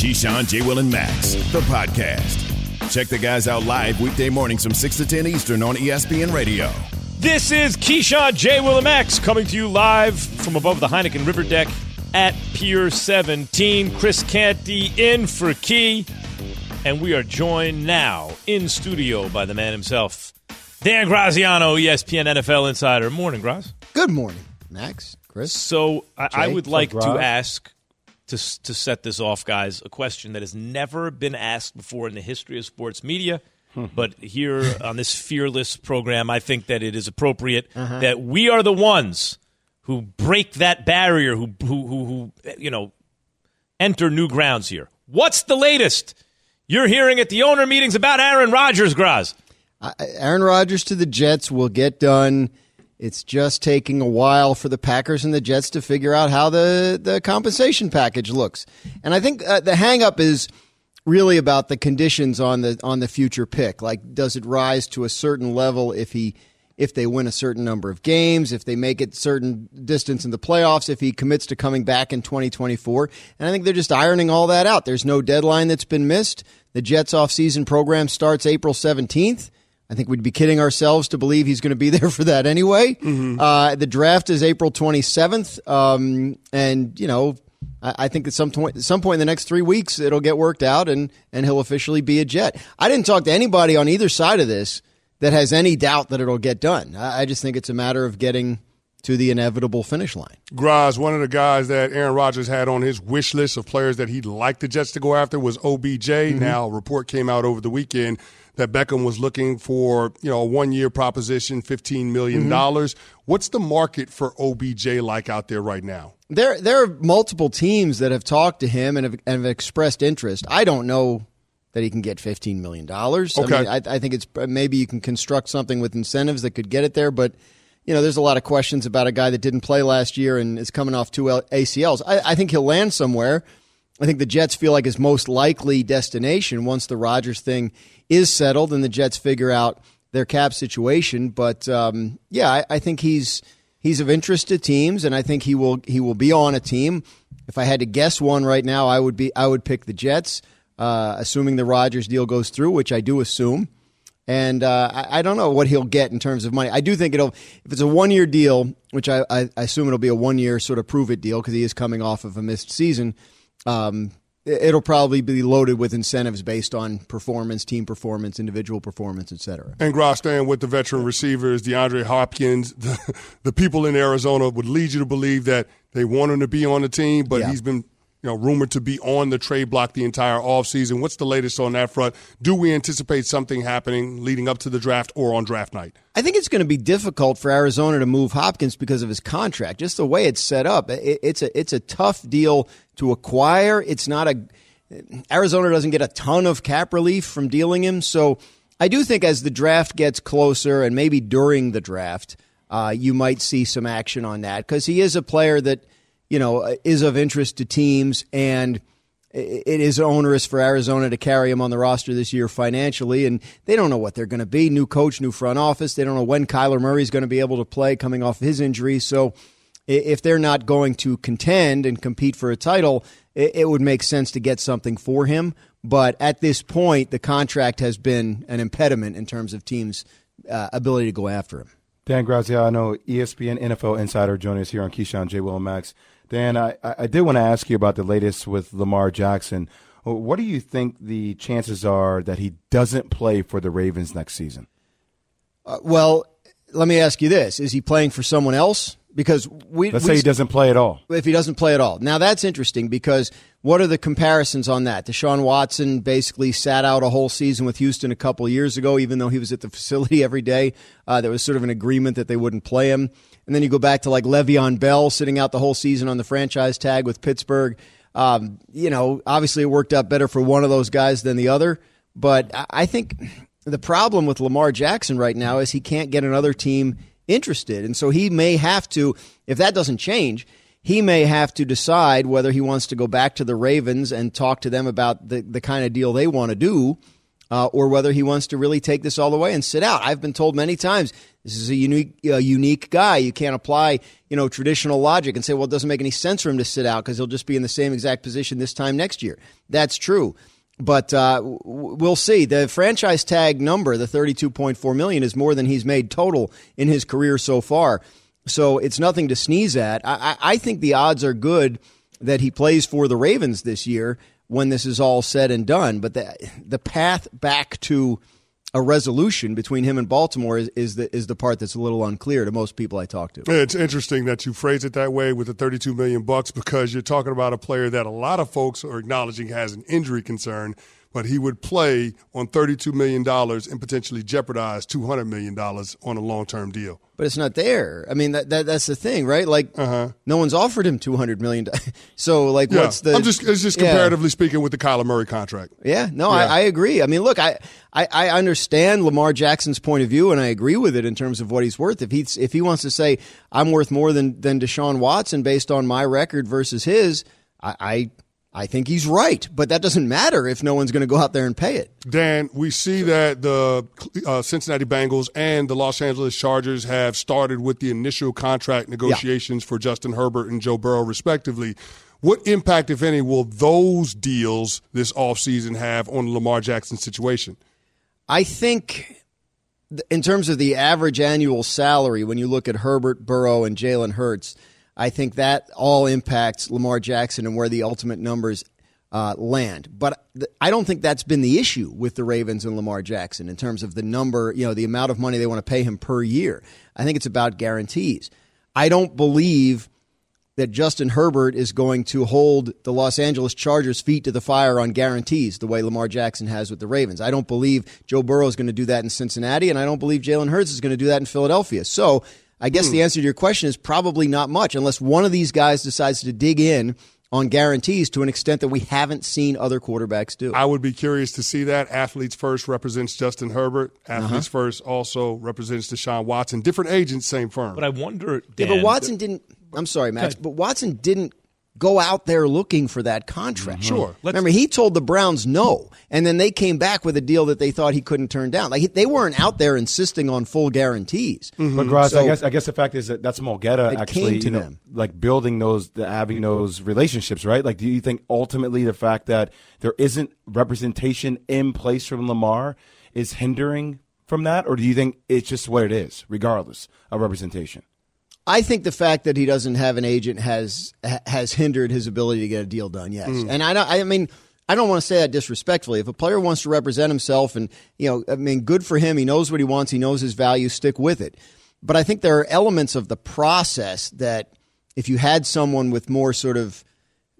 Keyshawn, J. Will, and Max, the podcast. Check the guys out live weekday mornings from 6 to 10 Eastern on ESPN Radio. This is Keyshawn, J. Will, and Max coming to you live from above the Heineken River Deck at Pier 17. Chris Canty in for Key. And we are joined now in studio by the man himself, Dan Graziano, ESPN NFL Insider. Morning, Graz. Good morning, Max, Chris. So I, I would like up, to ask, to, to set this off, guys, a question that has never been asked before in the history of sports media. Hmm. But here on this fearless program, I think that it is appropriate Uh-huh. that we are the ones who break that barrier, who, who, who, who, you know, enter new grounds here. What's the latest you're hearing at the owner meetings about Aaron Rodgers, Graz? Uh, Aaron Rodgers to the Jets will get done. It's just taking a while for the Packers and the Jets to figure out how the, the compensation package looks. And I think uh, the hangup is really about the conditions on the on the future pick. Like, does it rise to a certain level if he if they win a certain number of games, if they make it certain distance in the playoffs, if he commits to coming back in 2024. And I think they're just ironing all that out. There's no deadline that's been missed. The Jets offseason program starts April 17th. I think we'd be kidding ourselves to believe he's going to be there for that anyway. Uh, the draft is April 27th. Um, and, you know, I, I think at some point, at some point in the next three weeks, it'll get worked out and, and he'll officially be a Jet. I didn't talk to anybody on either side of this that has any doubt that it'll get done. I, I just think it's a matter of getting to the inevitable finish line. Graz, one of the guys that Aaron Rodgers had on his wish list of players that he'd like the Jets to go after was OBJ. Mm-hmm. Now, a report came out over the weekend that Beckham was looking for, you know, a one-year proposition, $15 million. Mm-hmm. dollars What's the market for OBJ like out there right now? There, there are multiple teams that have talked to him and have, and have expressed interest. I don't know that he can get fifteen million dollars. Okay. I, mean, I, I think it's maybe you can construct something with incentives that could get it there, but you know, there's a lot of questions about a guy that didn't play last year and is coming off two ACLs. I, I think he'll land somewhere. I think the Jets feel like his most likely destination once the Rodgers thing is settled and the Jets figure out their cap situation. But um, yeah, I, I think he's he's of interest to teams, and I think he will he will be on a team. If I had to guess one right now, I would be I would pick the Jets, uh, assuming the Rodgers deal goes through, which I do assume. And uh, I, I don't know what he'll get in terms of money. I do think it'll, if it's a one year deal, which I, I, assume it'll be a one year sort of prove it deal because he is coming off of a missed season. Um, it- it'll probably be loaded with incentives based on performance, team performance, individual performance, et cetera. And Graz staying with the veteran receivers, DeAndre Hopkins, the, the people in Arizona would lead you to believe that they want him to be on the team, but Yeah. he's been you know rumored to be on the trade block the entire offseason. What's the latest on that front? Do we anticipate something happening leading up to the draft or on draft night? I think it's going to be difficult for Arizona to move Hopkins because of his contract. Just the way it's set up, it's a it's a tough deal to acquire. It's not a Arizona doesn't get a ton of cap relief from dealing him, so I do think as the draft gets closer and maybe during the draft, uh, you might see some action on that because he is a player that you know is of interest to teams and it is onerous for Arizona to carry him on the roster this year financially, and they don't know what they're going to be. New coach, new front office. They don't know when Kyler Murray is going to be able to play coming off his injury. So, if they're not going to contend and compete for a title, it, would make sense to get something for him. But at this point, the contract has been an impediment in terms of teams' uh, ability to go after him. Dan Graziano, ESPN NFL Insider, joining us here on Keyshawn J. Will Max. Dan, I, I did want to ask you about the latest with Lamar Jackson. What do you think the chances are that he doesn't play for the Ravens next season? Uh, well, let me ask you this: Is he playing for someone else? Because we Let's we say he doesn't play at all. if he doesn't play at all. Now that's interesting because what are the comparisons on that? Deshaun Watson basically sat out a whole season with Houston a couple years ago, even though he was at the facility every day. Uh, there was sort of an agreement that they wouldn't play him. And then you go back to like Le'Veon Bell sitting out the whole season on the franchise tag with Pittsburgh. Um, you know, obviously it worked out better for one of those guys than the other. But I- I think the problem with Lamar Jackson right now is he can't get another team interested. And so he may have to, if that doesn't change, he may have to decide whether he wants to go back to the Ravens and talk to them about the, the kind of deal they want to do, uh, or whether he wants to really take this all the way and sit out. I've been told many times this is a unique, uh, unique guy. You can't apply, you know, traditional logic and say, well, it doesn't make any sense for him to sit out because he'll just be in the same exact position this time next year. That's true. But uh, we'll see. The franchise tag number, the 32.4 million, is more than he's made total in his career so far. So it's nothing to sneeze at. I, I think the odds are good that he plays for the Ravens this year when this is all said and done. But the the path back to a resolution between him and Baltimore is, is the is the part that's a little unclear to most people I talk to. It's interesting that you phrase it that way with the 32 million bucks because you're talking about a player that a lot of folks are acknowledging has an injury concern but he would play on $32 million and potentially jeopardize $200 million on a long term deal. But it's not there. I mean, that, that that's the thing, right? Like, uh-huh. no one's offered him $200 million. so, like, yeah. what's the. I'm just, it's just comparatively yeah. speaking with the Kyler Murray contract. Yeah, no, yeah. I, I, agree. I mean, look, I, I, I understand Lamar Jackson's point of view, and I agree with it in terms of what he's worth. If, he's, if he wants to say, I'm worth more than, than Deshaun Watson based on my record versus his, I, I I think he's right, but that doesn't matter if no one's going to go out there and pay it. Dan, we see that the uh, Cincinnati Bengals and the Los Angeles Chargers have started with the initial contract negotiations yeah. for Justin Herbert and Joe Burrow, respectively. What impact, if any, will those deals this offseason have on the Lamar Jackson situation? I think in terms of the average annual salary, when you look at Herbert, Burrow, and Jalen Hurts – I think that all impacts Lamar Jackson and where the ultimate numbers uh, land. But th- I don't think that's been the issue with the Ravens and Lamar Jackson in terms of the number, you know, the amount of money they want to pay him per year. I think it's about guarantees. I don't believe that Justin Herbert is going to hold the Los Angeles Chargers' feet to the fire on guarantees the way Lamar Jackson has with the Ravens. I don't believe Joe Burrow is going to do that in Cincinnati, and I don't believe Jalen Hurts is going to do that in Philadelphia. So I guess hmm. the answer to your question is probably not much unless one of these guys decides to dig in on guarantees to an extent that we haven't seen other quarterbacks do. I would be curious to see that. Athletes First represents Justin Herbert. Athletes uh-huh. First also represents Deshaun Watson. Different agents, same firm. But I wonder. Dan, yeah, but Watson didn't. I'm sorry, Max, but Watson didn't go out there looking for that contract. Mm-hmm. Sure. Let's, Remember, he told the Browns no, and then they came back with a deal that they thought he couldn't turn down. Like they weren't out there insisting on full guarantees. Mm-hmm. But Graz, so, I guess I guess the fact is that that's Mulgeta actually, you know, them. like building those, having those relationships, right? Like, do you think ultimately the fact that there isn't representation in place from Lamar is hindering from that, or do you think it's just what it is, regardless of representation? I think the fact that he doesn't have an agent has has hindered his ability to get a deal done. Yes, mm. and I don't. I mean. I don't want to say that disrespectfully. If a player wants to represent himself and, you know, I mean, good for him. He knows what he wants. He knows his value. Stick with it. But I think there are elements of the process that if you had someone with more sort of,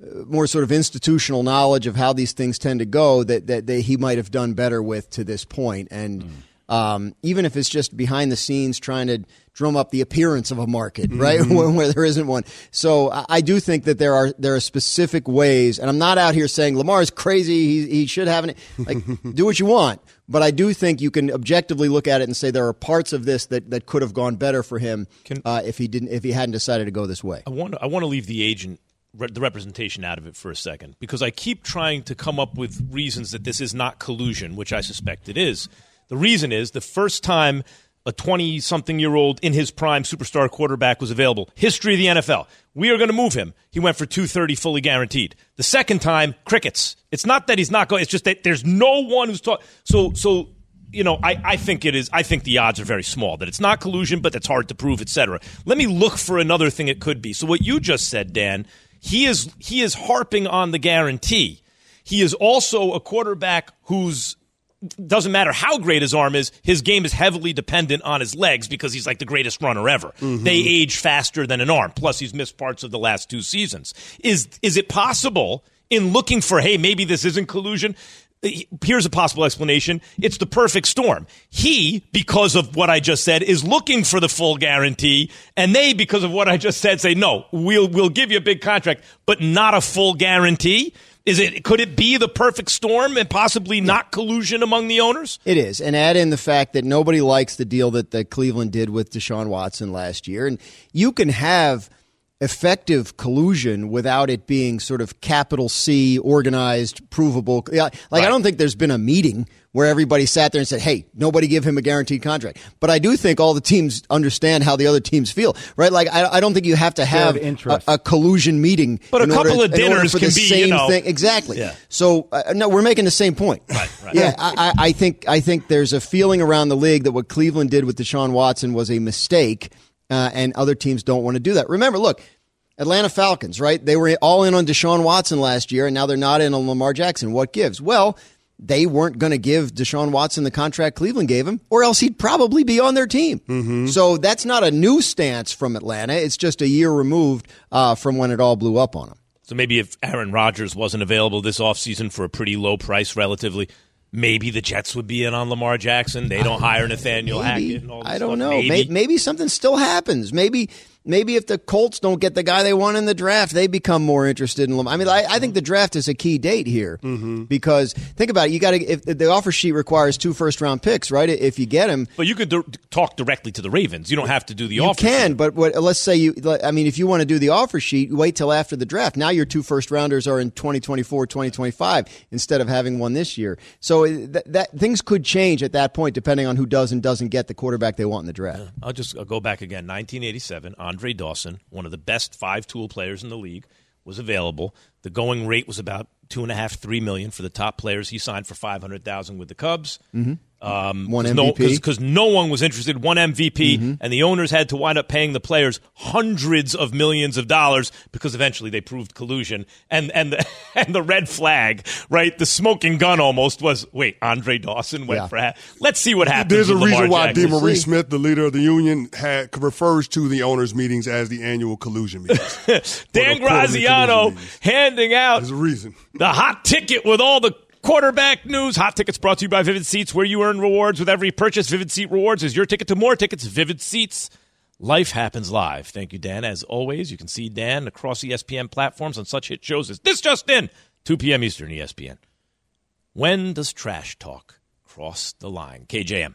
uh, more sort of institutional knowledge of how these things tend to go that, that, that he might have done better with to this point. And, mm. Um, even if it's just behind the scenes trying to drum up the appearance of a market, right, mm-hmm. where there isn't one. So I do think that there are there are specific ways, and I'm not out here saying Lamar is crazy. He, he should have it. Like, do what you want, but I do think you can objectively look at it and say there are parts of this that, that could have gone better for him can, uh, if he didn't if he hadn't decided to go this way. I want to, I want to leave the agent the representation out of it for a second because I keep trying to come up with reasons that this is not collusion, which I suspect it is. The reason is the first time a 20 something year old in his prime superstar quarterback was available. History of the NFL. We are going to move him. He went for 230 fully guaranteed. The second time, crickets. It's not that he's not going, it's just that there's no one who's taught. So, so, you know, I, I think it is, I think the odds are very small that it's not collusion, but that's hard to prove, etc. Let me look for another thing it could be. So what you just said, Dan, he is, he is harping on the guarantee. He is also a quarterback who's doesn't matter how great his arm is, his game is heavily dependent on his legs because he's like the greatest runner ever. Mm-hmm. They age faster than an arm. Plus, he's missed parts of the last two seasons. Is is it possible in looking for hey maybe this isn't collusion? Here's a possible explanation. It's the perfect storm. He, because of what I just said, is looking for the full guarantee, and they, because of what I just said, say no. We'll we'll give you a big contract, but not a full guarantee. Is it could it be the perfect storm and possibly not collusion among the owners? It is, and add in the fact that nobody likes the deal that, that Cleveland did with Deshaun Watson last year, and you can have effective collusion without it being sort of capital C organized, provable. Like right. I don't think there's been a meeting where everybody sat there and said, "Hey, nobody give him a guaranteed contract." But I do think all the teams understand how the other teams feel, right? Like I, I don't think you have to have a, a, collusion meeting. But a couple order, of dinners for the can be same you know, thing. Exactly. Yeah. So uh, no, we're making the same point. Right. right. Yeah, I, I think I think there's a feeling around the league that what Cleveland did with Deshaun Watson was a mistake uh, and other teams don't want to do that. Remember, look, Atlanta Falcons, right? They were all in on Deshaun Watson last year, and now they're not in on Lamar Jackson. What gives? Well, they weren't going to give Deshaun Watson the contract Cleveland gave him, or else he'd probably be on their team. Mm-hmm. So that's not a new stance from Atlanta. It's just a year removed uh, from when it all blew up on him. So maybe if Aaron Rodgers wasn't available this offseason for a pretty low price relatively, Maybe the Jets would be in on Lamar Jackson. They don't hire Nathaniel maybe. Hackett. I don't stuff. know. Maybe. maybe. something still happens. Maybe maybe if the Colts don't get the guy they want in the draft, they become more interested in Lamar. I mean, I, I think the draft is a key date here mm-hmm. because think about it. You got to if the offer sheet requires two first round picks, right? If you get him, but you could do, talk directly to the Ravens. You don't have to do the you offer. You can, sheet. but what, let's say you. I mean, if you want to do the offer sheet, wait till after the draft. Now your two first rounders are in 2024, 2025 instead of having one this year. So uh, that, that things could change at that point depending on who does and doesn't get the quarterback they want in the draft. I'll just I'll go back again. 1987, Andre Dawson one of the best five tool players in the league, was available. The going rate was about two and a half, three million for the top players. He signed for five hundred thousand with the Cubs. Mm-hmm. Um, won MVP because no, no, one was interested. Won MVP, mm-hmm. and the owners had to wind up paying the players hundreds of millions of dollars because eventually they proved collusion. And and the and the red flag, right? The smoking gun almost was. Wait, Andre Dawson went yeah. for half. Let's see what happens. There's a reason why DeMaurice Smith, the leader of the union, had, refers to the owners' meetings as the annual collusion meetings. Dan Graziano handing out. There's a reason. The hot ticket with all the Quarterback news. Hot tickets brought to you by Vivid Seats, where you earn rewards with every purchase. Vivid Seat Rewards is your ticket to more tickets. Vivid Seats. Life happens live. Thank you, Dan. As always, you can see Dan across ESPN platforms on such hit shows as This Just In, 2 p.m. Eastern, ESPN. When does trash talk cross the line? KJM.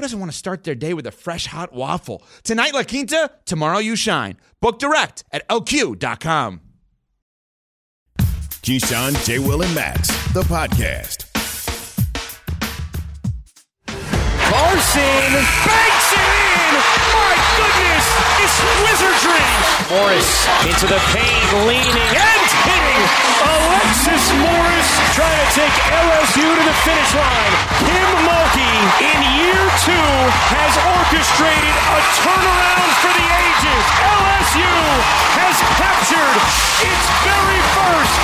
who doesn't want to start their day with a fresh hot waffle? Tonight, La Quinta, tomorrow, you shine. Book direct at lq.com. Keyshawn, J. Will, and Max, the podcast. Carson banks it in! My goodness, it's wizardry! Morris into the paint, leaning and hitting. Alexis Morris trying to take LSU to the finish line. Kim Mulkey in year two has orchestrated a turnaround for the ages. LSU has captured its very first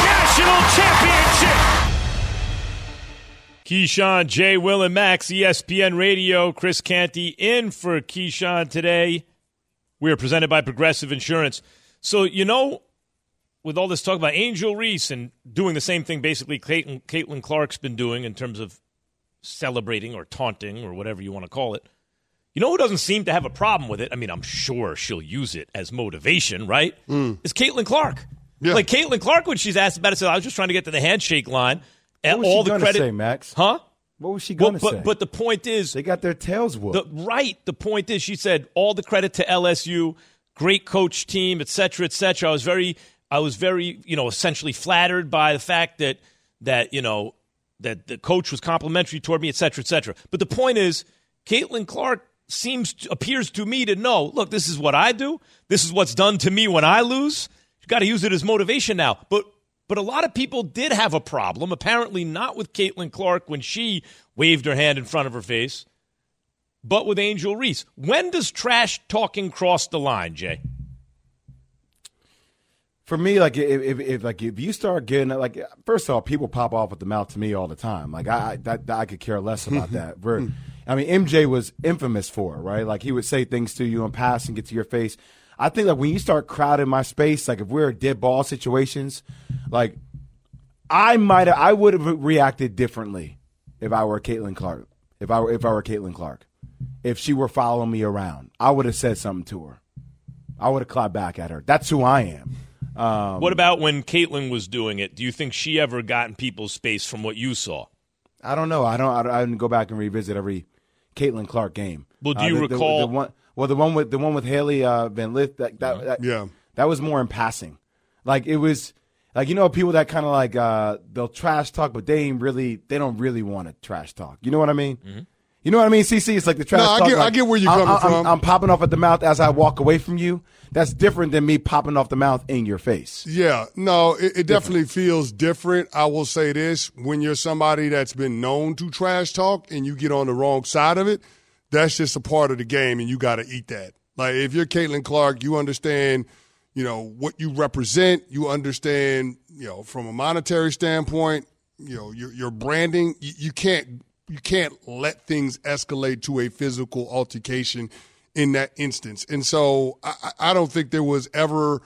national championship. Keyshawn, J. Will, and Max, ESPN Radio. Chris Canty in for Keyshawn today. We are presented by Progressive Insurance. So, you know, with all this talk about Angel Reese and doing the same thing basically Caitlin, Caitlin Clark's been doing in terms of celebrating or taunting or whatever you want to call it, you know who doesn't seem to have a problem with it? I mean, I'm sure she'll use it as motivation, right? Mm. Is Caitlin Clark. Yeah. Like Caitlin Clark, when she's asked about it, said, I was just trying to get to the handshake line. What was all she the credit. say, Max? Huh? What was she going to say? But, but the point is, they got their tails whooped. The, right. The point is, she said all the credit to LSU, great coach team, et cetera, et cetera. I was very, I was very, you know, essentially flattered by the fact that that you know that the coach was complimentary toward me, et cetera, et cetera. But the point is, Caitlin Clark seems appears to me to know. Look, this is what I do. This is what's done to me when I lose. You've got to use it as motivation now. But But a lot of people did have a problem, apparently not with Caitlin Clark when she waved her hand in front of her face, but with Angel Reese. When does trash talking cross the line, Jay? For me, like if, if, if like if you start getting like first of all, people pop off at the mouth to me all the time. Like I that, that I could care less about that. I mean, MJ was infamous for it, right? Like he would say things to you and pass and get to your face. I think like when you start crowding my space, like if we're dead ball situations, like I might I would have reacted differently if I were Caitlin Clark. If I were if I were Caitlin Clark, if she were following me around, I would have said something to her. I would have clapped back at her. That's who I am. Um, what about when Caitlin was doing it? Do you think she ever got in people's space from what you saw? I don't know. I don't. I, didn't go back and revisit every Caitlin Clark game. Well, do Uh, you the- the- recall? the one? Well, the one with the one with Hailey uh, Van Lith. That, that, that Yeah. that was more in passing. Like it was like you know people that kind of like uh, they'll trash talk, but they ain't really they don't really want to trash talk. You know what I mean? You know what I mean? CC, it's like the trash No, I talk. get- I get where you're I'm- coming I'm- from. I'm popping off at the mouth as I walk away from you. That's different than me popping off the mouth in your face. Yeah, no, it, it definitely feels different. I will say this when you're somebody that's been known to trash talk and you get on the wrong side of it, that's just a part of the game and you got to eat that. Like if you're Caitlin Clark, you understand, you know, what you represent, you understand, you know, from a monetary standpoint, you know, your, your branding, you, you can't you can't let things escalate to a physical altercation in that instance. And so I, I don't think there was ever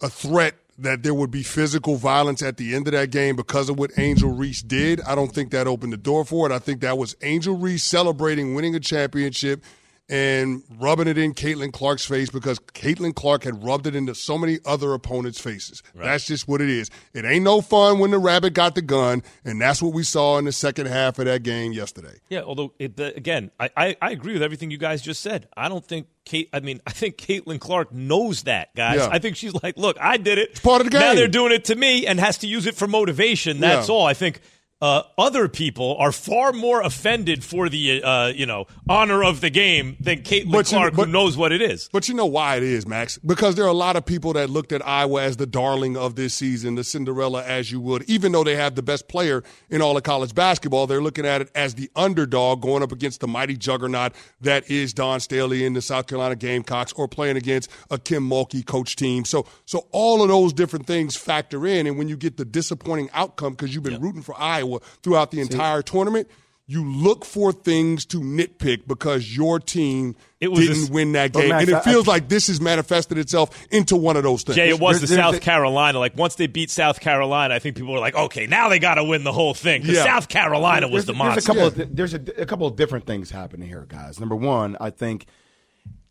a threat that there would be physical violence at the end of that game because of what Angel Reese did. I don't think that opened the door for it. I think that was Angel Reese celebrating winning a championship and rubbing it in Caitlin Clark's face because Caitlin Clark had rubbed it into so many other opponents' faces. That's just what it is. It ain't no fun when the rabbit got the gun, and that's what we saw in the second half of that game yesterday. Yeah, although it, again, I, I, I agree with everything you guys just said. I don't think Kate. I mean, I think Caitlin Clark knows that, guys. Yeah. I think she's like, look, I did it. It's part of the game. Now they're doing it to me, and has to use it for motivation. That's Yeah. all. I think. Uh, other people are far more offended for the uh, you know honor of the game than Caitlin But you- but- who knows what it is. But you know why it is, Max? Because there are a lot of people that looked at Iowa as the darling of this season, the Cinderella, as you would. Even though they have the best player in all of college basketball, they're looking at it as the underdog going up against the mighty juggernaut that is Dawn Staley in the South Carolina Gamecocks or playing against a Kim Mulkey coach team. So, so all of those different things factor in. And when you get the disappointing outcome because you've been rooting for Iowa throughout the entire tournament, you look for things to nitpick because your team It was didn't s- win that game. Max, and it I- feels like this has manifested itself into one of those things. Jay, it was the There's- there's South a- Carolina. Like once they beat South Carolina, I think people were like, okay, now they got to win the whole thing. 'Cause Yeah. South Carolina was there's, the there's monster. a couple. Of, there's a, a couple of different things happening here, guys. Number one, I think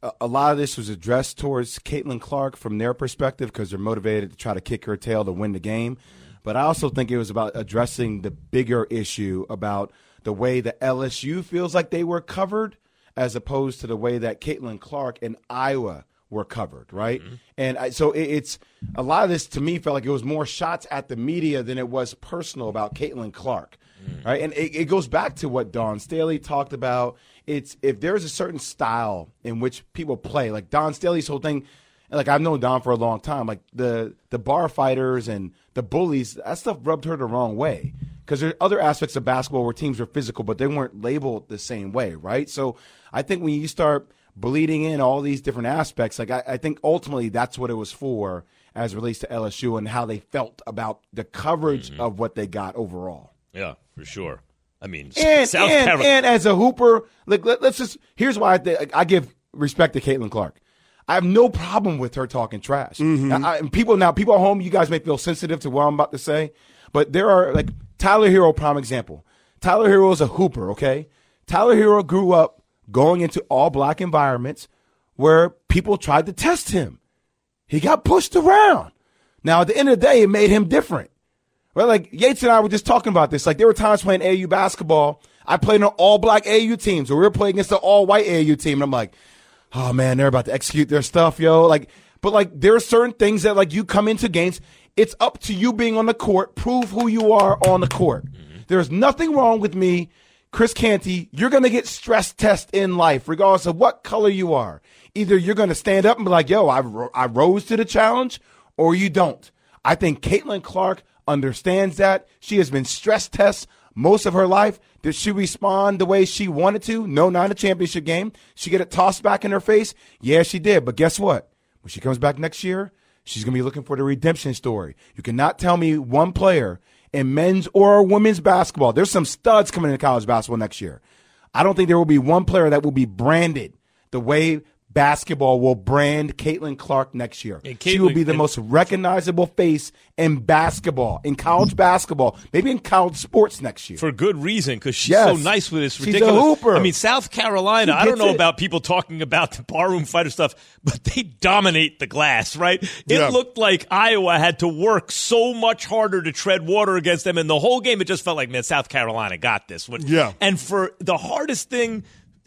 a, a lot of this was addressed towards Caitlin Clark from their perspective because they're motivated to try to kick her tail to win the game. But I also think it was about addressing the bigger issue about the way that LSU feels like they were covered, as opposed to the way that Caitlin Clark and Iowa were covered, right? Mm-hmm. And I, so it, it's a lot of this to me felt like it was more shots at the media than it was personal about Caitlin Clark, mm. right? And it, it goes back to what Dawn Staley talked about. It's if there's a certain style in which people play, like Dawn Staley's whole thing. Like I've known Dawn for a long time. Like the the bar fighters and the bullies, that stuff rubbed her the wrong way. Because there are other aspects of basketball where teams were physical, but they weren't labeled the same way, right? So I think when you start bleeding in all these different aspects, like I, I think ultimately that's what it was for as it relates to LSU and how they felt about the coverage mm-hmm. of what they got overall. yeah, for sure. I mean, And, South and, Carolina. and as a hooper, like let, us just here's why I, think I give respect to Caitlin Clark. I have no problem with her talking trash. Mm-hmm. I- and people now, people at home, you guys may feel sensitive to what I'm about to say, but there are like Tyler Herro, prime example. Tyler Herro is a hooper. Okay, Tyler Herro grew up going into all black environments where people tried to test him. He got pushed around. Now, at the end of the day, it made him different. Well, like Yates and I were just talking about this. Like there were times playing AU basketball. I played on all black AU teams, or we were playing against the all white AU team, and I'm like, oh man, they're about to execute their stuff, yo. Like, but like there are certain things that like you come into games. It's up to you being on the court. Prove who you are on the court. Mm-hmm. There's nothing wrong with me, Chris Canty. You're gonna get stress test in life, regardless of what color you are. Either you're gonna stand up and be like, yo, I ro- I rose to the challenge, or you don't. I think Caitlin Clark understands that. She has been stress test most of her life. Did she respond the way she wanted to? No, not in a championship game. She get it tossed back in her face? Yeah, she did. But guess what? When she comes back next year, she's going to be looking for the redemption story. You cannot tell me one player in men's or women's basketball. There's some studs coming into college basketball next year. I don't think there will be one player that will be branded the way basketball will brand Caitlin Clark next year. she will be the most recognizable face in basketball, in college basketball, maybe in college sports next year. For good reason, because she's Yes. so nice with this ridiculous. She's a hooper. I mean, South Carolina. I don't know it. about people talking about the barroom fighter stuff, but they dominate the glass, right? It Yeah. looked like Iowa had to work so much harder to tread water against them, and the whole game it just felt like, man, South Carolina got this. When- Yeah. And for the hardest thing,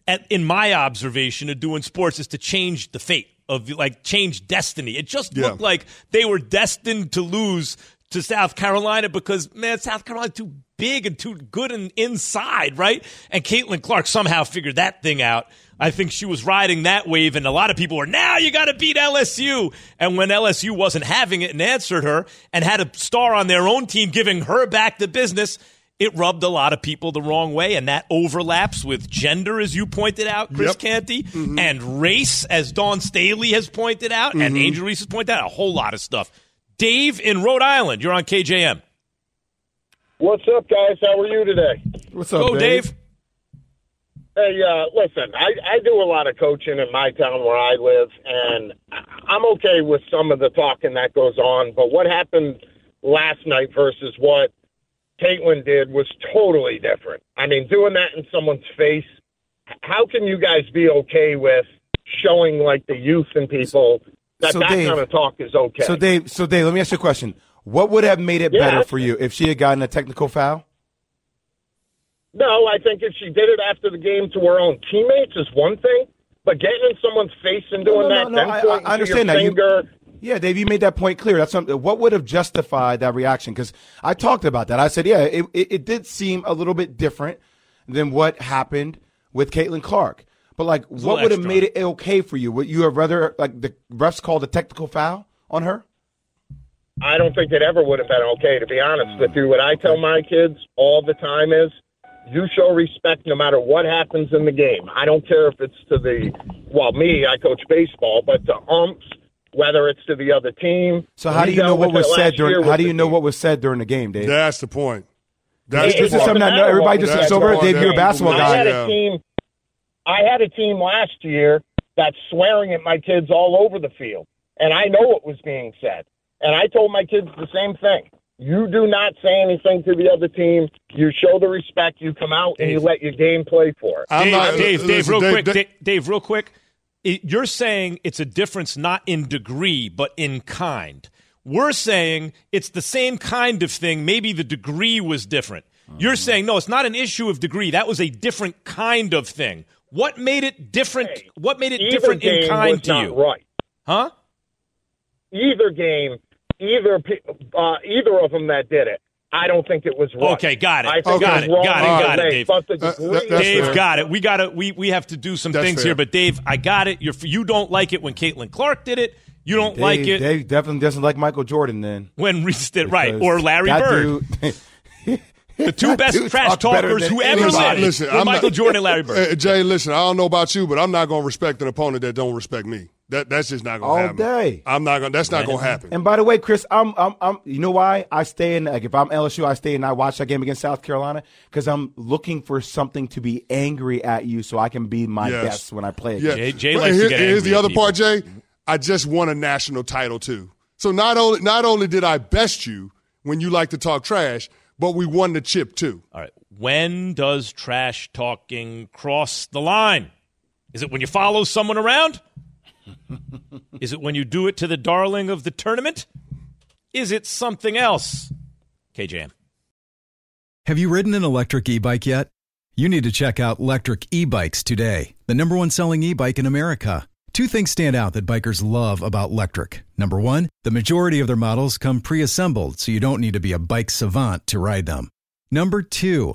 at, in my observation of doing sports, is to change the fate of like change destiny. It just Yeah. looked like they were destined to lose to South Carolina because man, South Carolina too big and too good and inside, right? And Caitlin Clark somehow figured that thing out. I think she was riding that wave, and a lot of people were now you got to beat LSU. And when LSU wasn't having it and answered her, and had a star on their own team giving her back the business. It rubbed a lot of people the wrong way, and that overlaps with gender, as you pointed out, Chris Yep. Canty, Mm-hmm. and race, as Dawn Staley has pointed out, and Angel Reese has pointed out, a whole lot of stuff. Dave in Rhode Island, you're on KJM. What's up, guys? How are you today? What's up, Go, Dave. Hey, uh, listen, I, I do a lot of coaching in my town where I live, and I'm okay with some of the talking that goes on. But what happened last night versus what Caitlin did was totally different. I mean, doing that in someone's face, how can you guys be okay with showing like the youth and people that So, that Dave- kind of talk is okay? So Dave, so Dave, let me ask you a question. What would have made it Yeah. better for you if she had gotten a technical foul? No, I think if she did it after the game to her own teammates is one thing, but getting in someone's face and doing No, no, that, no, no, I- I understand that. your You- finger. Yeah, Dave, you made that point clear. That's something. What would have justified that reaction? Because I talked about that. I said, yeah, it, it, it did seem a little bit different than what happened with Caitlin Clark. But like, what would have made it okay for you? Would you have rather like the refs called a technical foul on her? I don't think it ever would have been okay, to be honest with you. What I tell my kids all the time is you show respect no matter what happens in the game. I don't care if it's to the, well, me, I coach baseball, but to umps, whether it's to the other team. So how do you know what was said during? How do the you know team. what was said during the game, Dave? That's the point. That's It- This is something that matter everybody just was over. during Dave, you're a game. basketball I guy. had Yeah. a team. I had a team last year that's swearing at my kids all over the field, and I know what was being said. And I told my kids the same thing. You do not say anything to the other team. You show the respect. You come out and you let your game play for it. I'm Dave, not- Dave, Dave, listen, real Dave, quick, Dave- Dave, Dave, real quick. It- you're saying it's a difference not in degree, but in kind. We're saying it's the same kind of thing. Maybe the degree was different. You're saying no, it's not an issue of degree. That was a different kind of thing. What made it different? Hey, what made it different in kind to you? Right. Huh? Either game, either uh, either of them that did it. I don't think it was right. Okay, got it. I think Got it it, was wrong got it, got it, way, Dave. Uh, that- Dave, fair. got it. We got to we we have to do some That's things fair. here, but Dave, I got it. You're you don't like it when Caitlin Clark did it. You don't Dave, like it Dave definitely doesn't like Michael Jordan then. when Reese did right or Larry that Bird. dude- the two that best trash talked talkers who ever anybody. lived Listen, I'm Michael not- Jordan and Larry Bird. Uh, Jay, listen, I don't know about you, but I'm not going to respect an opponent that don't respect me. That that's just not going All to happen. All day. I'm not gonna. That's not going to happen. And by the way, Chris, I'm, I'm, I'm, you know why I stay in? Like, if I'm LSU, I stay and I watch that game against South Carolina because I'm looking for something to be angry at you, so I can be my Yes. best when I play. Yeah. Jay- Jay But likes to here- get Here's angry the at other part. Jay. I just won a national title too. So not only not only did I best you when you like to talk trash, but we won the chip too. All right. When does trash talking cross the line? Is it when you follow someone around? Is it when you do it to the darling of the tournament? Is it something else? KJM. Have you ridden an electric e bike yet? You need to check out Lectric E Bikes today, the number one selling e bike in America. Two things stand out that bikers love about Lectric. Number one, the majority of their models come pre assembled, so you don't need to be a bike savant to ride them. Number two,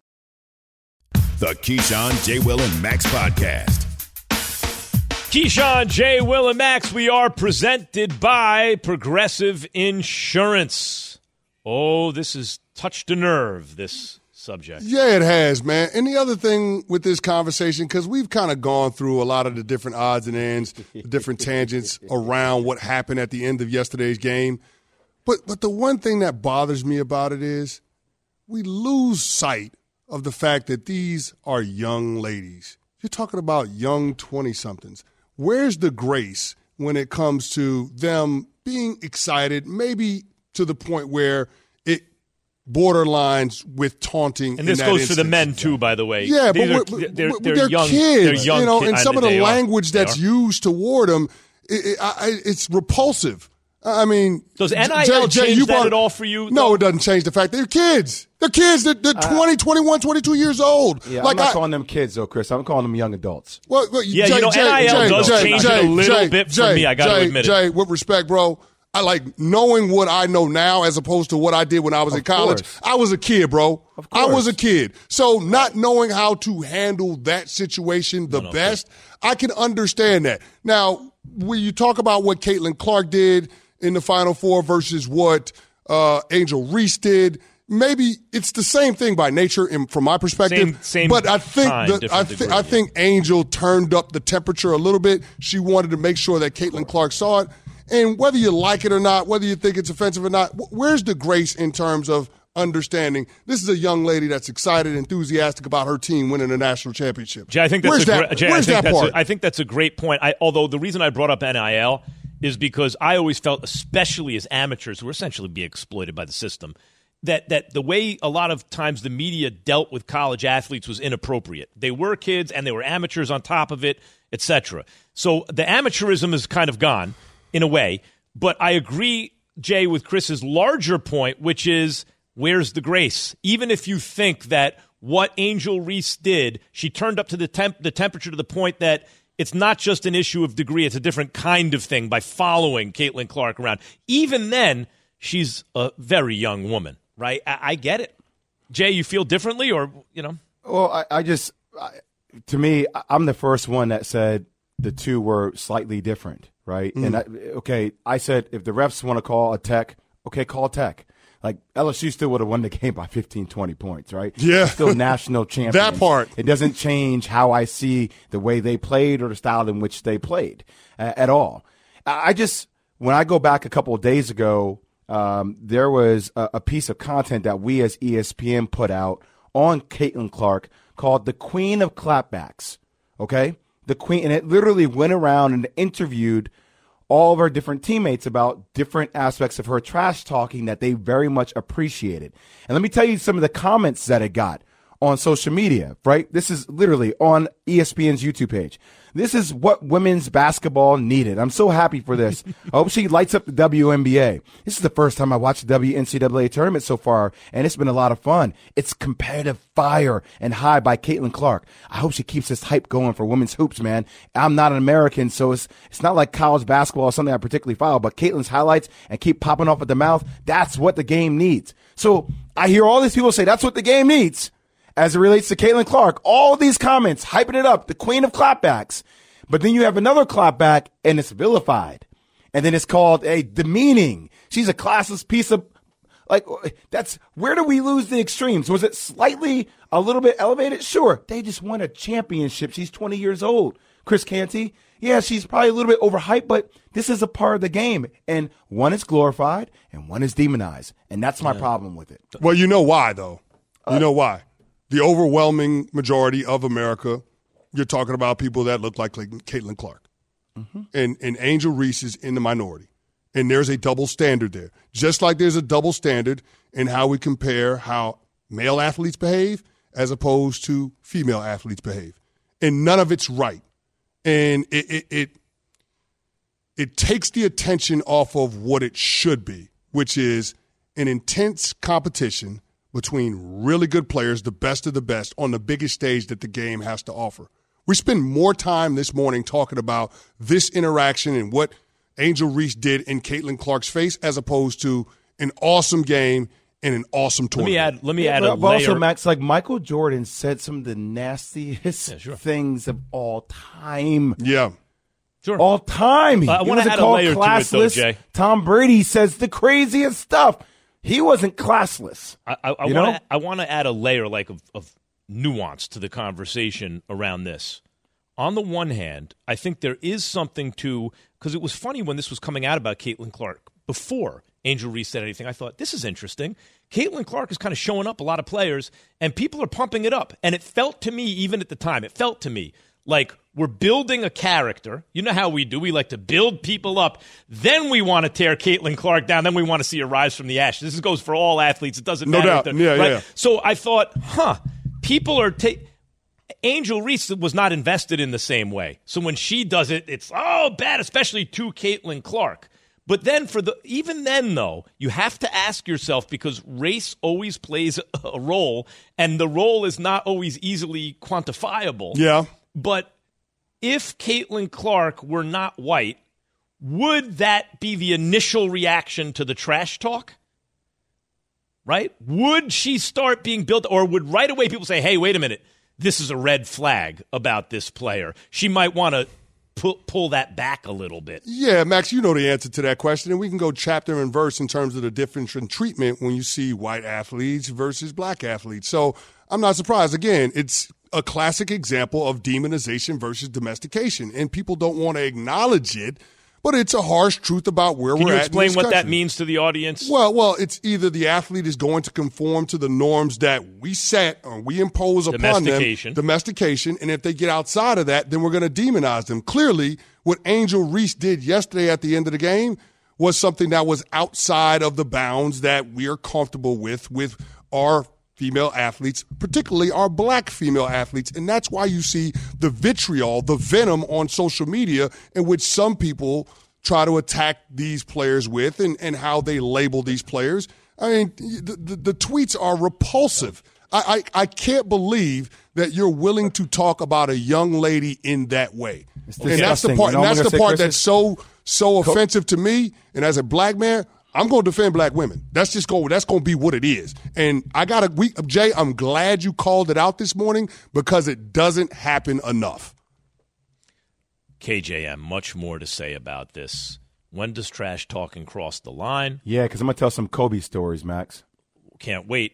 The Keyshawn, J. Will, and Max podcast. Keyshawn, J. Will, and Max, we are presented by Progressive Insurance. Oh, this has touched a nerve, this subject. Yeah, it has, man. And the other thing with this conversation, because we've kind of gone through a lot of the different odds and ends, the different tangents around what happened at the end of yesterday's game. But but the one thing that bothers me about it is we lose sight of the fact that these are young ladies. You're talking about young 20 somethings. Where's the grace when it comes to them being excited, maybe to the point where it borderlines with taunting? And this goes that for the men too, by the way. Yeah, These but are- we're, they're, they're they're young, kids, They're young you know, and some of the language that's used toward them, it, it, it's repulsive. I mean, Does NIL Jay- Jay, change you that brought- at all for you, No, though? it doesn't change the fact that they're kids. They're kids. They're, they're 20, 21, 22 years old. Yeah, like I'm not I, calling them kids though, Chris. I'm calling them young adults. well, well, Yeah, Jay, you know, Jay, NIL Jay, does Jay, change Jay, it a little Jay, bit for Jay, me, I gotta Jay, admit it. Jay, with respect, bro, I like knowing what I know now as opposed to what I did when I was in college. course. I was a kid, bro. Of course. I was a kid. So not knowing how to handle that situation the best, I can understand that. Now, when you talk about what Caitlin Clark did in the Final Four versus what uh, Angel Reese did, maybe it's the same thing by nature, in, from my perspective. Same- same but I think time, different I, thi- degree, I yeah. think Angel turned up the temperature a little bit. She wanted to make sure that Caitlin Clark saw it. And whether you like it or not, whether you think it's offensive or not, where's the grace in terms of understanding this is a young lady that's excited, enthusiastic about her team winning a national championship? Jay, I think that's where's a that, great, Jay, I think that part? A, I think that's a great point. I, although the reason I brought up NIL is because I always felt, especially as amateurs who are essentially being exploited by the system, that that the way a lot of times the media dealt with college athletes was inappropriate. They were kids and they were amateurs on top of it, etc. So the amateurism is kind of gone in a way. But I agree, Jay, with Chris's larger point, which is where's the grace? Even if you think that what Angel Reese did, she turned up to the temp the temperature to the point that it's not just an issue of degree, it's a different kind of thing by following Caitlin Clark around. Even then, she's a very young woman, right? I, I get it. Jay, you feel differently or you know? Well, I, I just, I, to me, I- I'm the first one that said the two were slightly different, right? And I, okay, I said if the refs want to call a tech, okay, call tech. Like LSU still would have won the game by 15, 20 points, right? Yeah. They're still national champions. That part. It doesn't change how I see the way they played or the style in which they played uh, at all. I I just, when I go back a couple of days ago, um, there was a, a piece of content that we as ESPN put out on Caitlin Clark called The Queen of Clapbacks. Okay? The Queen, and it literally went around and interviewed all of her different teammates about different aspects of her trash talking that they very much appreciated. And let me tell you some of the comments that it got on social media, right? This is literally on ESPN's YouTube page. This is what women's basketball needed. I'm so happy for this. I hope she lights up the WNBA. This is the first time I watched the WNCAA tournament so far, and it's been a lot of fun. It's competitive fire and high by Caitlin Clark. I hope she keeps this hype going for women's hoops, man. I'm not an American, so it's it's not like college basketball is something I particularly follow, but Caitlin's highlights and keep popping off at the mouth, that's what the game needs. So I hear all these people say that's what the game needs as it relates to Caitlin Clark. All these comments hyping it up, the queen of clapbacks. But then you have another clapback and it's vilified. And then it's called a demeaning. She's a classless piece of like that's where do we lose the extremes? Was it slightly a little bit elevated? Sure. They just won a championship. She's 20 years old. Chris Canty. yeah, she's probably a little bit overhyped, but this is a part of the game. And one is glorified and one is demonized. And that's my problem with it. Well, you know why, though. You uh, know why. The overwhelming majority of America, you're talking about people that look like Caitlin Clark. Mm-hmm. And, and Angel Reese is in the minority. And there's a double standard there. Just like there's a double standard in how we compare how male athletes behave as opposed to female athletes behave. And none of it's right. And it, it, it it takes the attention off of what it should be, which is an intense competition between really good players, the best of the best, on the biggest stage that the game has to offer. We spend more time this morning talking about this interaction and what Angel Reese did in Caitlin Clark's face as opposed to an awesome game and an awesome tournament. Let me add. Let me Yeah, add but, a but also, layer. Max, like Michael Jordan said some of the nastiest things of all time. Yeah. Sure. All time. Uh, I wanna wasn't add a called layer to it, though, classless. Jay. Tom Brady says the craziest stuff. He wasn't classless. I, I, I want to I want to add a layer like of, of nuance to the conversation around this. On the one hand, I think there is something to because it was funny when this was coming out about Caitlin Clark before Angel Reese said anything. I thought this is interesting. Caitlin Clark is kind of showing up a lot of players, and people are pumping it up. And it felt to me, even at the time, it felt to me like we're building a character. You know how we do. We like to build people up. Then we want to tear Caitlin Clark down. Then we want to see her rise from the ashes. This goes for all athletes. It doesn't No matter. doubt. Yeah, right? yeah. So I thought, huh, people are taking. Angel Reese was not invested in the same way. So when she does it, it's oh bad, especially to Caitlin Clark. But then for the even then though, you have to ask yourself because race always plays a role, and the role is not always easily quantifiable. Yeah. But if Caitlin Clark were not white, would that be the initial reaction to the trash talk? Right? Would she start being built, or would right away people say, hey, wait a minute, this is a red flag about this player? She might want to pull, pull that back a little bit. Yeah, Max, you know the answer to that question, and we can go chapter and verse in terms of the difference in treatment when you see white athletes versus black athletes. So I'm not surprised. Again, it's a classic example of demonization versus domestication, and people don't want to acknowledge it, but it's a harsh truth about where Can we're you at. in explain what that means to the audience? Well, well, it's either the athlete is going to conform to the norms that we set or we impose upon them, Domestication. domestication, and if they get outside of that, then we're going to demonize them. Clearly, what Angel Reese did yesterday at the end of the game was something that was outside of the bounds that we are comfortable with with our female athletes, particularly our black female athletes. And that's why you see the vitriol, the venom on social media in which some people try to attack these players with and, and how they label these players. I mean, the, the, the tweets are repulsive. I, I, I can't believe that you're willing to talk about a young lady in that way. And that's the part, and that's the part Chris? that's so so offensive to me. And as a black man, I'm going to defend black women. That's just going. That's going to be what it is. And I got a week, Jay. I'm glad you called it out this morning because it doesn't happen enough. KJM, much more to say about this. When does trash talking cross the line? Yeah, because I'm going to tell some Kobe stories, Max. Can't wait.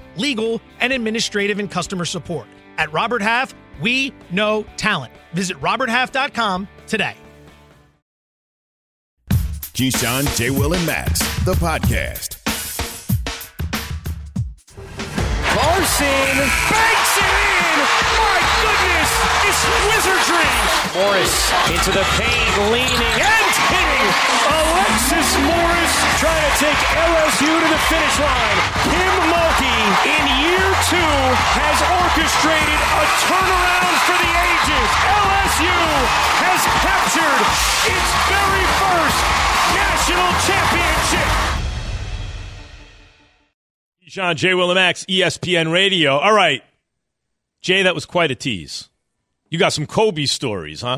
legal, and administrative and customer support. At Robert Half, we know talent. Visit RobertHalf.com today. Keyshawn, J. Will, and Max, the podcast. Carson banks it in. My goodness, it's wizardry. Morris into the paint, leaning and hitting. Alexis Morris trying to take LSU to the finish line. Kim Mulkey in year two has orchestrated a turnaround for the ages. LSU has captured its very first national championship. Sean J. Will and Max, ESPN Radio. All right. Jay, that was quite a tease. You got some Kobe stories, huh?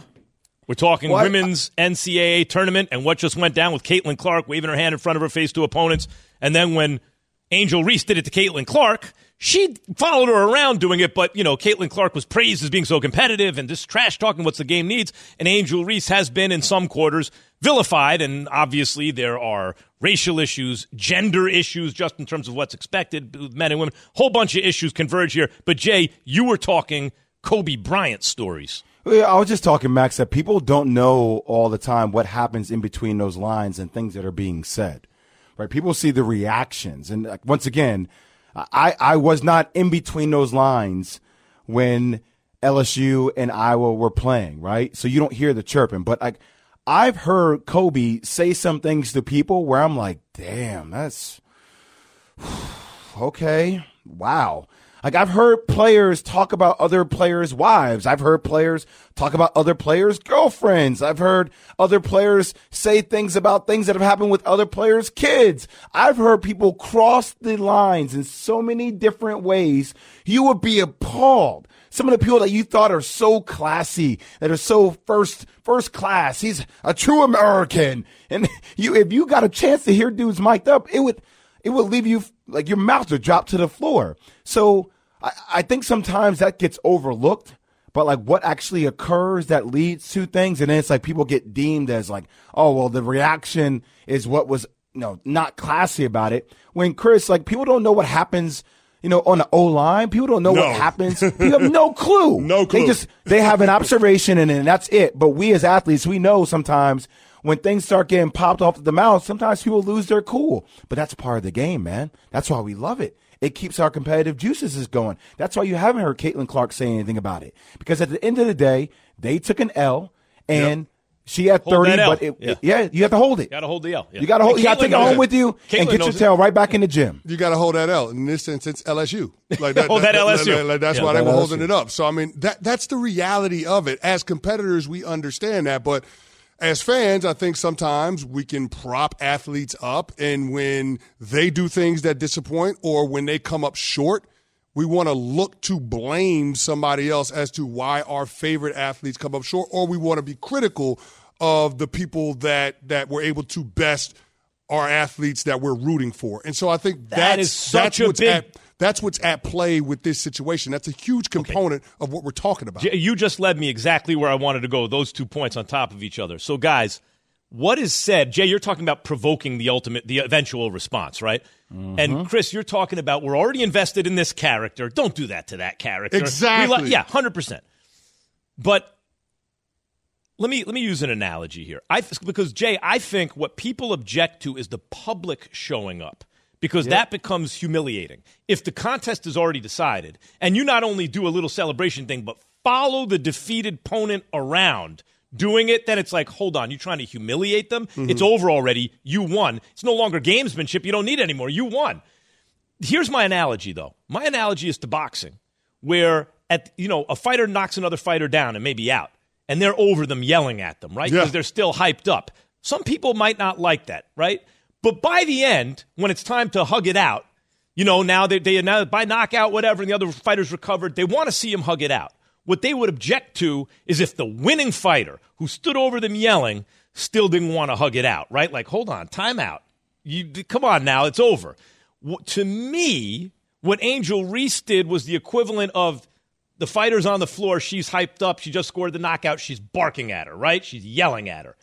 We're talking What? women's NCAA tournament and what just went down with Caitlin Clark waving her hand in front of her face to opponents. And then when Angel Reese did it to Caitlin Clark, she followed her around doing it, but, you know, Caitlin Clark was praised as being so competitive and just trash talking what's the game needs. And Angel Reese has been, in some quarters, vilified. And obviously, there are racial issues, gender issues, just in terms of what's expected with men and women. Whole bunch of issues converge here. But, Jay, you were talking Kobe Bryant stories. I was just talking, Max, that people don't know all the time what happens in between those lines and things that are being said. Right? People see the reactions. And like, once again, I, I was not in between those lines when LSU and Iowa were playing, right? So you don't hear the chirping. But like I've heard Kobe say some things to people where I'm like, damn, that's okay. Wow. Like I've heard players talk about other players' wives. I've heard players talk about other players' girlfriends. I've heard other players say things about things that have happened with other players' kids. I've heard people cross the lines in so many different ways. You would be appalled. Some of the people that you thought are so classy, that are so first first class. He's a true American. And you if you got a chance to hear dudes mic'd up, it would it would leave you like your mouth would drop to the floor. So I, I think sometimes that gets overlooked. But like what actually occurs that leads to things, and then it's like people get deemed as like, oh well, the reaction is what was you know not classy about it. When Chris, like people don't know what happens, you know, on the O line. People don't know No. what happens. You have no clue. No clue They just they have an observation and then that's it. But we as athletes, we know sometimes when things start getting popped off the mouth, sometimes people lose their cool. But that's part of the game, man. That's why we love it. It keeps our competitive juices is going. That's why you haven't heard Caitlin Clark say anything about it. Because at the end of the day, they took an L and she had Hold 30, but it, Yeah. yeah. you have to hold it. You got to hold the L. Yeah. You got to hold. And You got to take it knows home with you Caitlin and get your knows it. tail right back in the gym. you got to hold that L. In this sense, it's LSU. Like Hold that LSU. like- like that's Yeah, why they that were holding it up. So I mean, that that's the reality of it. As competitors, we understand that, but as fans, I think sometimes we can prop athletes up, and when they do things that disappoint or when they come up short. We want to look to blame somebody else as to why our favorite athletes come up short, or we want to be critical of the people that that were able to best our athletes that we're rooting for. And so I think That that's is such that's a what's big- at that's what's at play with this situation. That's a huge component of what we're talking about. You just led me exactly where I wanted to go. Those two points on top of each other. So, guys, what is said? Jay, you're talking about provoking the ultimate, the eventual response, right? Mm-hmm. And Chris, you're talking about we're already invested in this character. Don't do that to that character. Exactly. We li- yeah, hundred percent. But let me let me use an analogy here. I because Jay, I think what people object to is the public showing up because that becomes humiliating. If the contest is already decided and you not only do a little celebration thing but follow the defeated opponent around doing it, then it's like, hold on, you're trying to humiliate them. Mm-hmm. It's over already. You won. It's no longer gamesmanship. You don't need anymore. You won. Here's my analogy though. My analogy is to boxing where at you know a fighter knocks another fighter down and maybe out and they're over them yelling at them right because Yeah. they're still hyped up some people might not like that right but by the end when it's time to hug it out you know now they, they now by knockout whatever and the other fighters recovered they want to see him hug it out. What they would object to is if the winning fighter who stood over them yelling still didn't want to hug it out right? Like hold on time out. You come on now it's over. Wh- to me what angel reese did was the equivalent of the fighter's on the floor she's hyped up she just scored the knockout she's barking at her right? She's yelling at her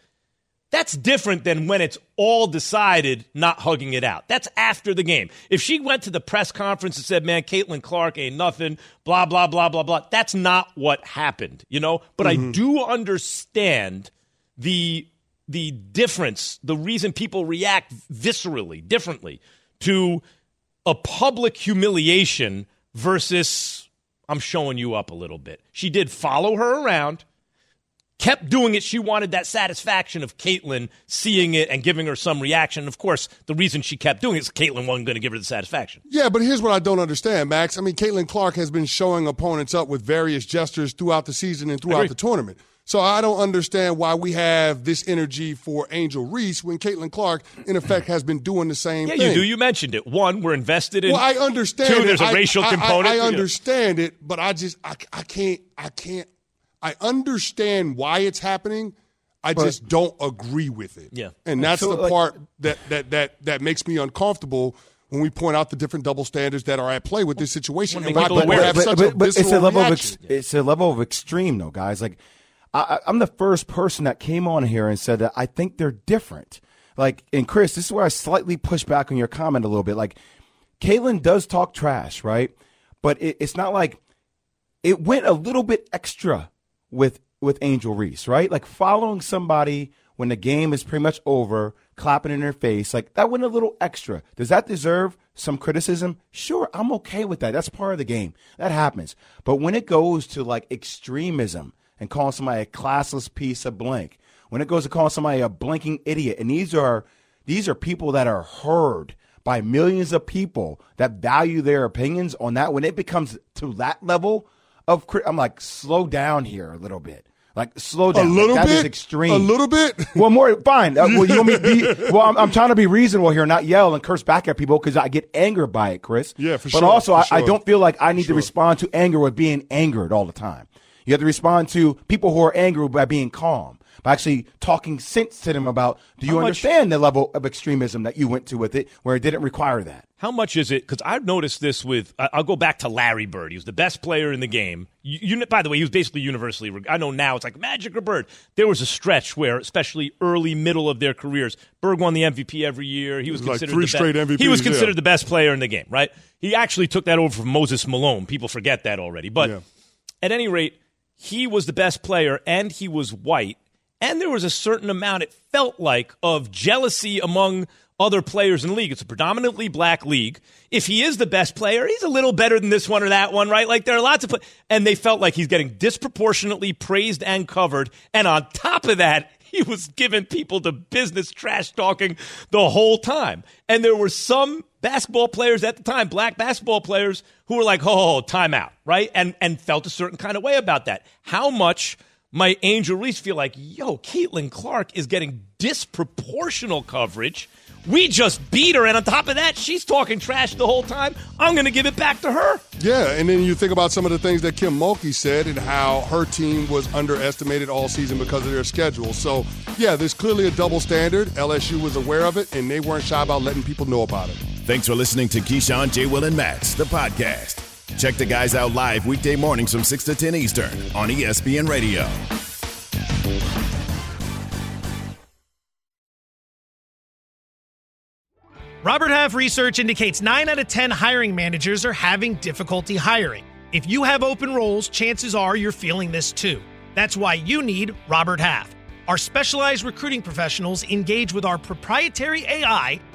that's different than when it's all decided not hugging it out. That's after the game. If she went to the press conference and said, man, Caitlin Clark ain't nothing, blah, blah, blah, blah, blah, that's not what happened, you know? But I mm-hmm. do understand the the difference, the reason people react viscerally, differently to a public humiliation versus I'm showing you up a little bit. She did follow her around, kept doing it. She wanted that satisfaction of Caitlin seeing it and giving her some reaction. Of course, the reason she kept doing it is Caitlin wasn't going to give her the satisfaction. Yeah, but here's what I don't understand, Max. I mean, Caitlin Clark has been showing opponents up with various gestures throughout the season and throughout the tournament. So I don't understand why we have this energy for Angel Reese when Caitlin Clark, in effect, has been doing the same thing. Yeah, thing. you do. You mentioned it. One, we're invested in. Well, I understand. Two, it. there's a I- racial I- I- component. I, Yeah. understand it, but I just I, I can't I can't I understand why it's happening. I just don't agree with it. Yeah. and that's So, the like- part that that that that makes me uncomfortable when we point out the different double standards that are at play with this situation. And why people people have but, such but- a but it's a level reaction. of ex- it's a level of extreme though, guys. Like I, I- I'm the first person that came on here and said that I think they're different. Like, and Chris, this is where I slightly push back on your comment a little bit. Like, Caitlin does talk trash, right? But it, it's not like it went a little bit extra with with Angel Reese, right? Like following somebody when the game is pretty much over, clapping in their face, like that went a little extra. Does that deserve some criticism? Sure, I'm okay with that. That's part of the game. That happens. But when it goes to like extremism and calling somebody a classless piece of blank, when it goes to calling somebody a blinking idiot, and these are these are people that are heard by millions of people that value their opinions on that. When it becomes to that level of, I'm like, slow down here a little bit. Like slow A down. Like, little that is extreme. A little bit. Well, more fine. Uh, well, you want me to be? Well, I'm, I'm trying to be reasonable here, not yell and curse back at people because I get angered by it, Chris. Yeah, for but sure, But also, I, I don't feel like I need Sure. to respond to anger with being angered all the time. You have to respond to people who are angry by being calm, by actually talking sense to them about. Do you How much- understand the level of extremism that you went to with it, where it didn't require that? How much is it? Because I've noticed this with. I- I'll go back to Larry Bird. He was the best player in the game. You, you, by the way, he was basically universally. I know now it's like Magic or Bird. There was a stretch where, especially early, middle of their careers, Bird won the MVP every year. He was It was like considered three the straight best. He was considered yeah. the best player in the game. Right? He actually took that over from Moses Malone. People forget that already. But Yeah. at any rate, he was the best player, and he was white. And there was a certain amount, it felt like, of jealousy among other players in the league. It's a predominantly black league. If he is the best player, he's a little better than this one or that one, right? Like there are lots of, pla- and they felt like he's getting disproportionately praised and covered. And on top of that, he was giving people the business trash talking the whole time. And there were some basketball players at the time, black basketball players, who were like, oh, timeout, right? And and felt a certain kind of way about that. How much might Angel Reese feel like, yo, Caitlin Clark is getting disproportional coverage? We just beat her, and on top of that, she's talking trash the whole time. I'm going to give it back to her. Yeah, and then you think about some of the things that Kim Mulkey said and how her team was underestimated all season because of their schedule. So, yeah, there's clearly a double standard. LSU was aware of it, and they weren't shy about letting people know about it. Thanks for listening to Keyshawn, J. Will, and Max, the podcast. Check the guys out live weekday mornings from 6 to 10 Eastern on ESPN Radio. Robert Half research indicates 9 out of 10 hiring managers are having difficulty hiring. If you have open roles, chances are you're feeling this too. That's why you need Robert Half. Our specialized recruiting professionals engage with our proprietary AI